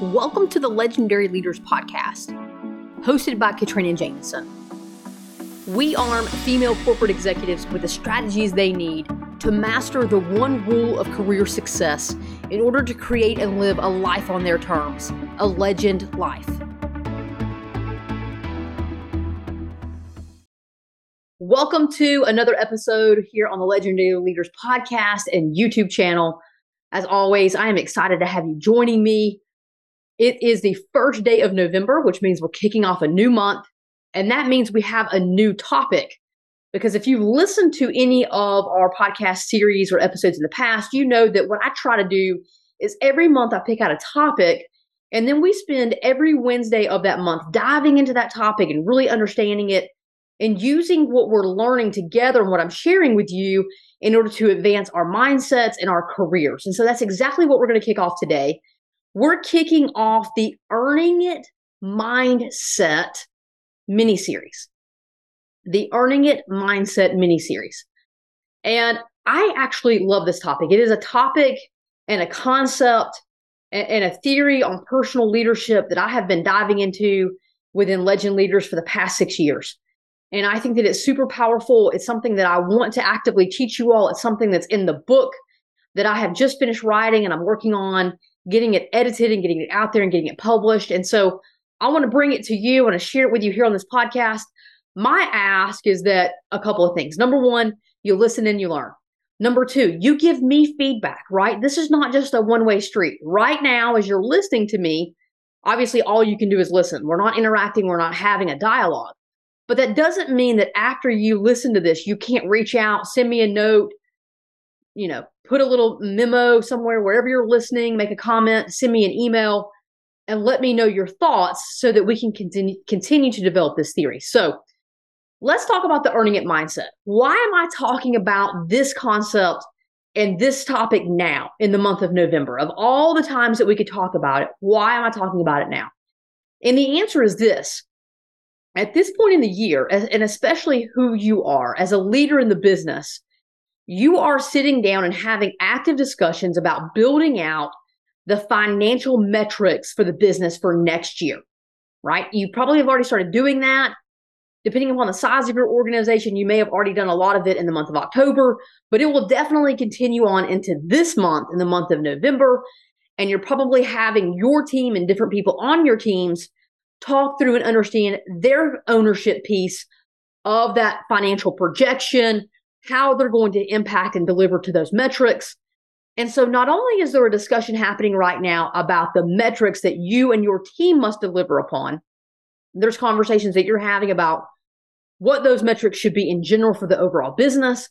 Welcome to the Legendary Leaders Podcast, hosted by Katrina Jameson. We arm female corporate executives with the strategies they need to master the one rule of career success in order to create and live a life on their terms, a legend life. Welcome to another episode here on the Legendary Leaders Podcast and YouTube channel. As always, I am excited to have you joining me it is the first day of November, which means we're kicking off a new month. And that means we have a new topic. Because if you've listened to any of our podcast series or episodes in the past, you know that what I try to do is every month I pick out a topic and then we spend every Wednesday of that month diving into that topic and really understanding it and using what we're learning together and what I'm sharing with you in order to advance our mindsets and our careers. And so that's exactly what we're going to kick off today we're kicking off the Earning It Mindset mini series. The Earning It Mindset mini series. And I actually love this topic. It is a topic and a concept and, a theory on personal leadership that I have been diving into within Legend Leaders for the past six years. And I think that it's super powerful. It's something that I want to actively teach you all. It's something that's in the book that I have just finished writing and I'm working on getting it edited and getting it out there and getting it published. And so I want to bring it to you. I want to share it with you here on this podcast. My ask is that a couple of things. Number one, you listen and you learn. Number two, you give me feedback, right? This is not just a one way street. Right now, as you're listening to me, obviously all you can do is listen. We're not interacting, we're not having a dialogue. But that doesn't mean that after you listen to this, you can't reach out, send me a note, you know, put a little memo somewhere wherever you're listening, make a comment, send me an email, and let me know your thoughts so that we can continue continue to develop this theory. So let's talk about the earning it mindset. Why am I talking about this concept and this topic now in the month of November? Of all the times that we could talk about it, why am I talking about it now? And the answer is this. At this point in the year, and especially who you are as a leader in the business, you are sitting down and having active discussions about building out the financial metrics for the business for next year, right? You probably have already started doing that. Depending upon the size of your organization, you may have already done a lot of it in the month of October, but it will definitely continue on into this month, in the month of November. And you're probably having your team and different people on your teams talk through and understand their ownership piece of that financial projection, how they're going to impact and deliver to those metrics. And so, not only is there a discussion happening right now about the metrics that you and your team must deliver upon, there's conversations that you're having about what those metrics should be in general for the overall business.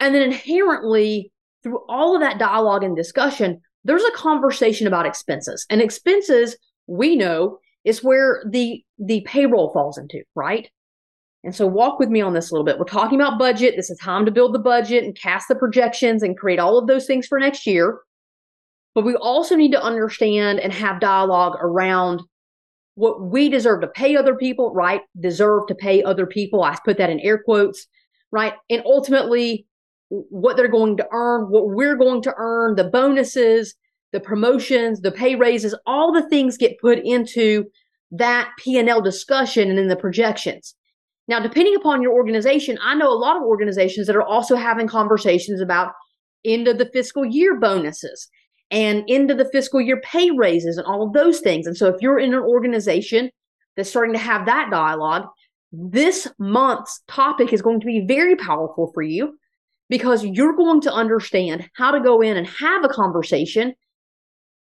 And then, inherently, through all of that dialogue and discussion, there's a conversation about expenses. And expenses, we know, is where the the payroll falls into, right? And so, walk with me on this a little bit. We're talking about budget. This is time to build the budget and cast the projections and create all of those things for next year. But we also need to understand and have dialogue around what we deserve to pay other people, right? Deserve to pay other people. I put that in air quotes, right? And ultimately, what they're going to earn, what we're going to earn, the bonuses, the promotions, the pay raises, all the things get put into that P&L discussion and in the projections. Now, depending upon your organization, I know a lot of organizations that are also having conversations about end of the fiscal year bonuses and end of the fiscal year pay raises and all of those things. And so, if you're in an organization that's starting to have that dialogue, this month's topic is going to be very powerful for you because you're going to understand how to go in and have a conversation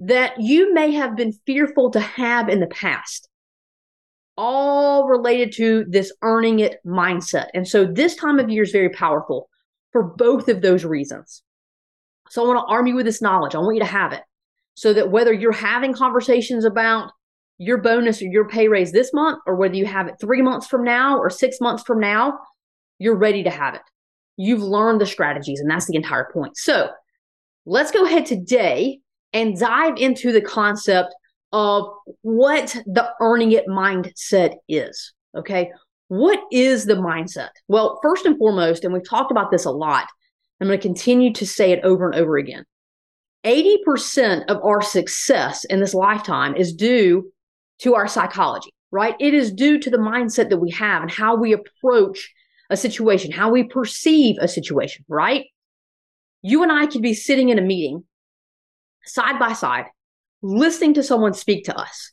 that you may have been fearful to have in the past all related to this earning it mindset. And so this time of year is very powerful for both of those reasons. So I want to arm you with this knowledge. I want you to have it so that whether you're having conversations about your bonus or your pay raise this month, or whether you have it three months from now or six months from now, you're ready to have it. You've learned the strategies, and that's the entire point. So let's go ahead today and dive into the concept of what the earning it mindset is. Okay. What is the mindset? Well, first and foremost, and we've talked about this a lot, I'm going to continue to say it over and over again. 80% of our success in this lifetime is due to our psychology, right? It is due to the mindset that we have and how we approach a situation, how we perceive a situation, right? You and I could be sitting in a meeting side by side, listening to someone speak to us,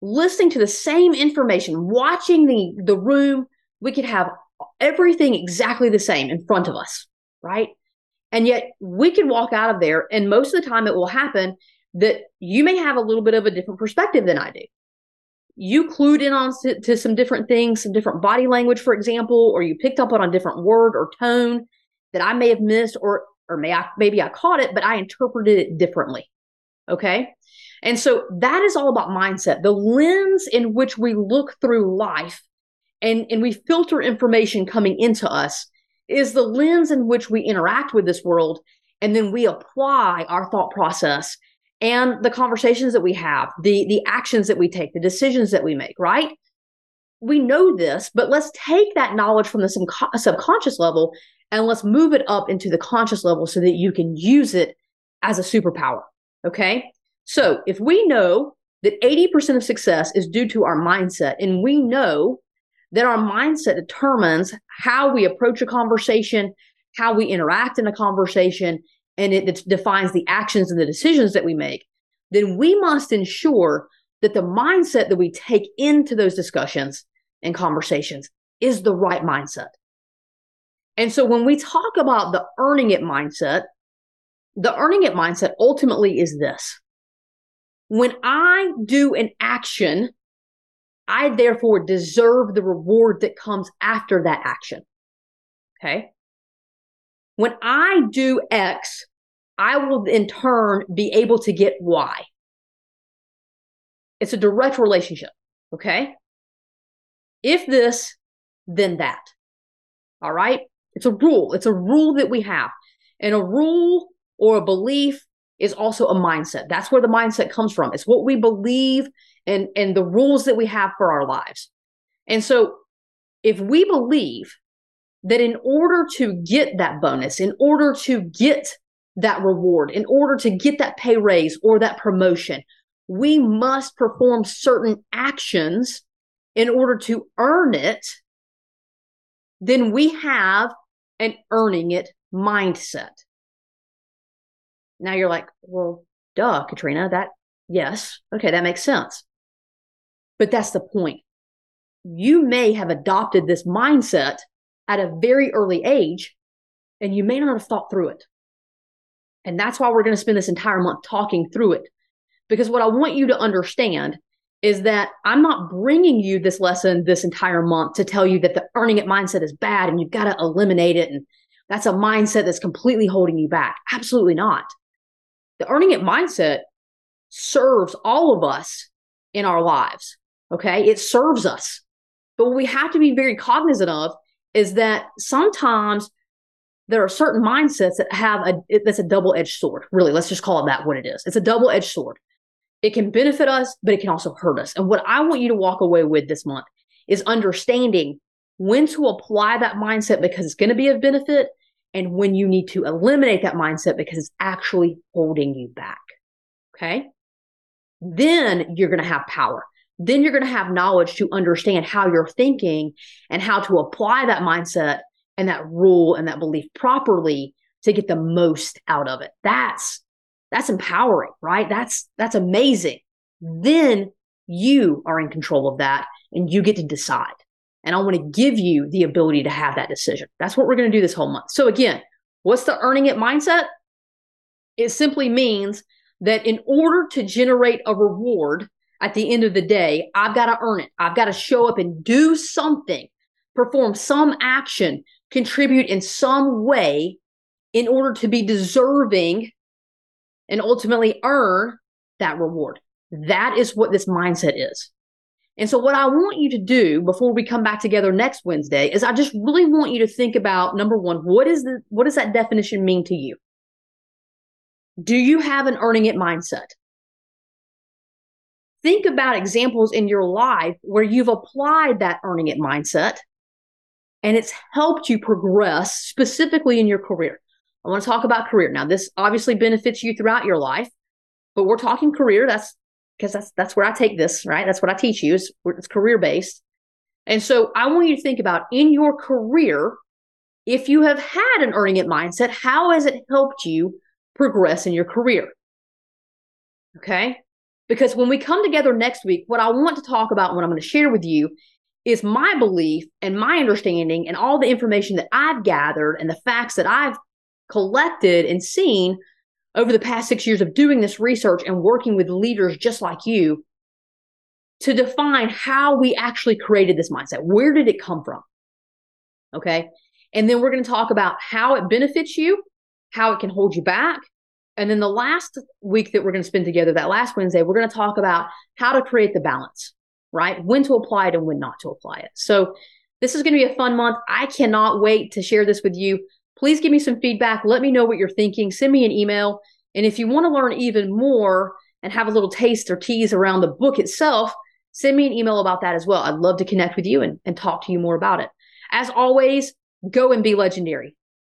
listening to the same information, watching the, the room. We could have everything exactly the same in front of us, right? And yet we could walk out of there, and most of the time it will happen that you may have a little bit of a different perspective than I do. You clued in on to, to some different things, some different body language, for example, or you picked up on a different word or tone that I may have missed, or or may I, maybe I caught it, but I interpreted it differently. Okay. And so that is all about mindset. The lens in which we look through life and, and we filter information coming into us is the lens in which we interact with this world. And then we apply our thought process and the conversations that we have, the, the actions that we take, the decisions that we make, right? We know this, but let's take that knowledge from the subconscious level and let's move it up into the conscious level so that you can use it as a superpower. Okay. So if we know that 80% of success is due to our mindset, and we know that our mindset determines how we approach a conversation, how we interact in a conversation, and it defines the actions and the decisions that we make, then we must ensure that the mindset that we take into those discussions and conversations is the right mindset. And so when we talk about the earning it mindset, the earning it mindset ultimately is this. When I do an action I therefore deserve the reward that comes after that action. Okay. When I do X, I will in turn be able to get Y. It's a direct relationship. Okay. If this, then that. All right. It's a rule. It's a rule that we have. And a rule or a belief is also a mindset. That's where the mindset comes from. It's what we believe and and the rules that we have for our lives. And so if we believe that in order to get that bonus, in order to get that reward, in order to get that pay raise or that promotion, we must perform certain actions in order to earn it, then we have an earning it mindset. Now you're like, well, duh, Katrina, that, yes, okay, that makes sense. But that's the point. You may have adopted this mindset at a very early age, and you may not have thought through it. And that's why we're going to spend this entire month talking through it. Because what I want you to understand is that I'm not bringing you this lesson this entire month to tell you that the earning it mindset is bad and you've got to eliminate it. And that's a mindset that's completely holding you back. Absolutely not. The earning it mindset serves all of us in our lives. Okay. It serves us. But what we have to be very cognizant of is that sometimes there are certain mindsets that have a that's a double-edged sword. Really, let's just call it that what it is. It's a double-edged sword. It can benefit us, but it can also hurt us. And what I want you to walk away with this month is understanding when to apply that mindset because it's going to be of benefit and when you need to eliminate that mindset because it's actually holding you back. Okay. Then you're going to have power then you're going to have knowledge to understand how you're thinking and how to apply that mindset and that rule and that belief properly to get the most out of it. That's that's empowering, right? That's that's amazing. Then you are in control of that and you get to decide. And I want to give you the ability to have that decision. That's what we're going to do this whole month. So again, what's the earning it mindset? It simply means that in order to generate a reward at the end of the day, I've got to earn it. I've got to show up and do something, perform some action, contribute in some way in order to be deserving and ultimately earn that reward. That is what this mindset is. And so, what I want you to do before we come back together next Wednesday is I just really want you to think about number one, what is the what does that definition mean to you? Do you have an earning it mindset? think about examples in your life where you've applied that earning it mindset and it's helped you progress specifically in your career. I want to talk about career. Now, this obviously benefits you throughout your life, but we're talking career. That's because that's that's where I take this, right? That's what I teach you. Is it's career based. And so I want you to think about in your career, if you have had an earning it mindset, how has it helped you progress in your career? Okay. Because when we come together next week, what I want to talk about, what I'm going to share with you, is my belief and my understanding and all the information that I've gathered and the facts that I've collected and seen over the past six years of doing this research and working with leaders just like you to define how we actually created this mindset. Where did it come from? Okay. And then we're going to talk about how it benefits you, how it can hold you back. And then the last week that we're going to spend together, that last Wednesday, we're going to talk about how to create the balance, right? When to apply it and when not to apply it. So this is going to be a fun month. I cannot wait to share this with you. Please give me some feedback. Let me know what you're thinking. Send me an email. And if you want to learn even more and have a little taste or tease around the book itself, send me an email about that as well. I'd love to connect with you and, and talk to you more about it. As always, go and be legendary.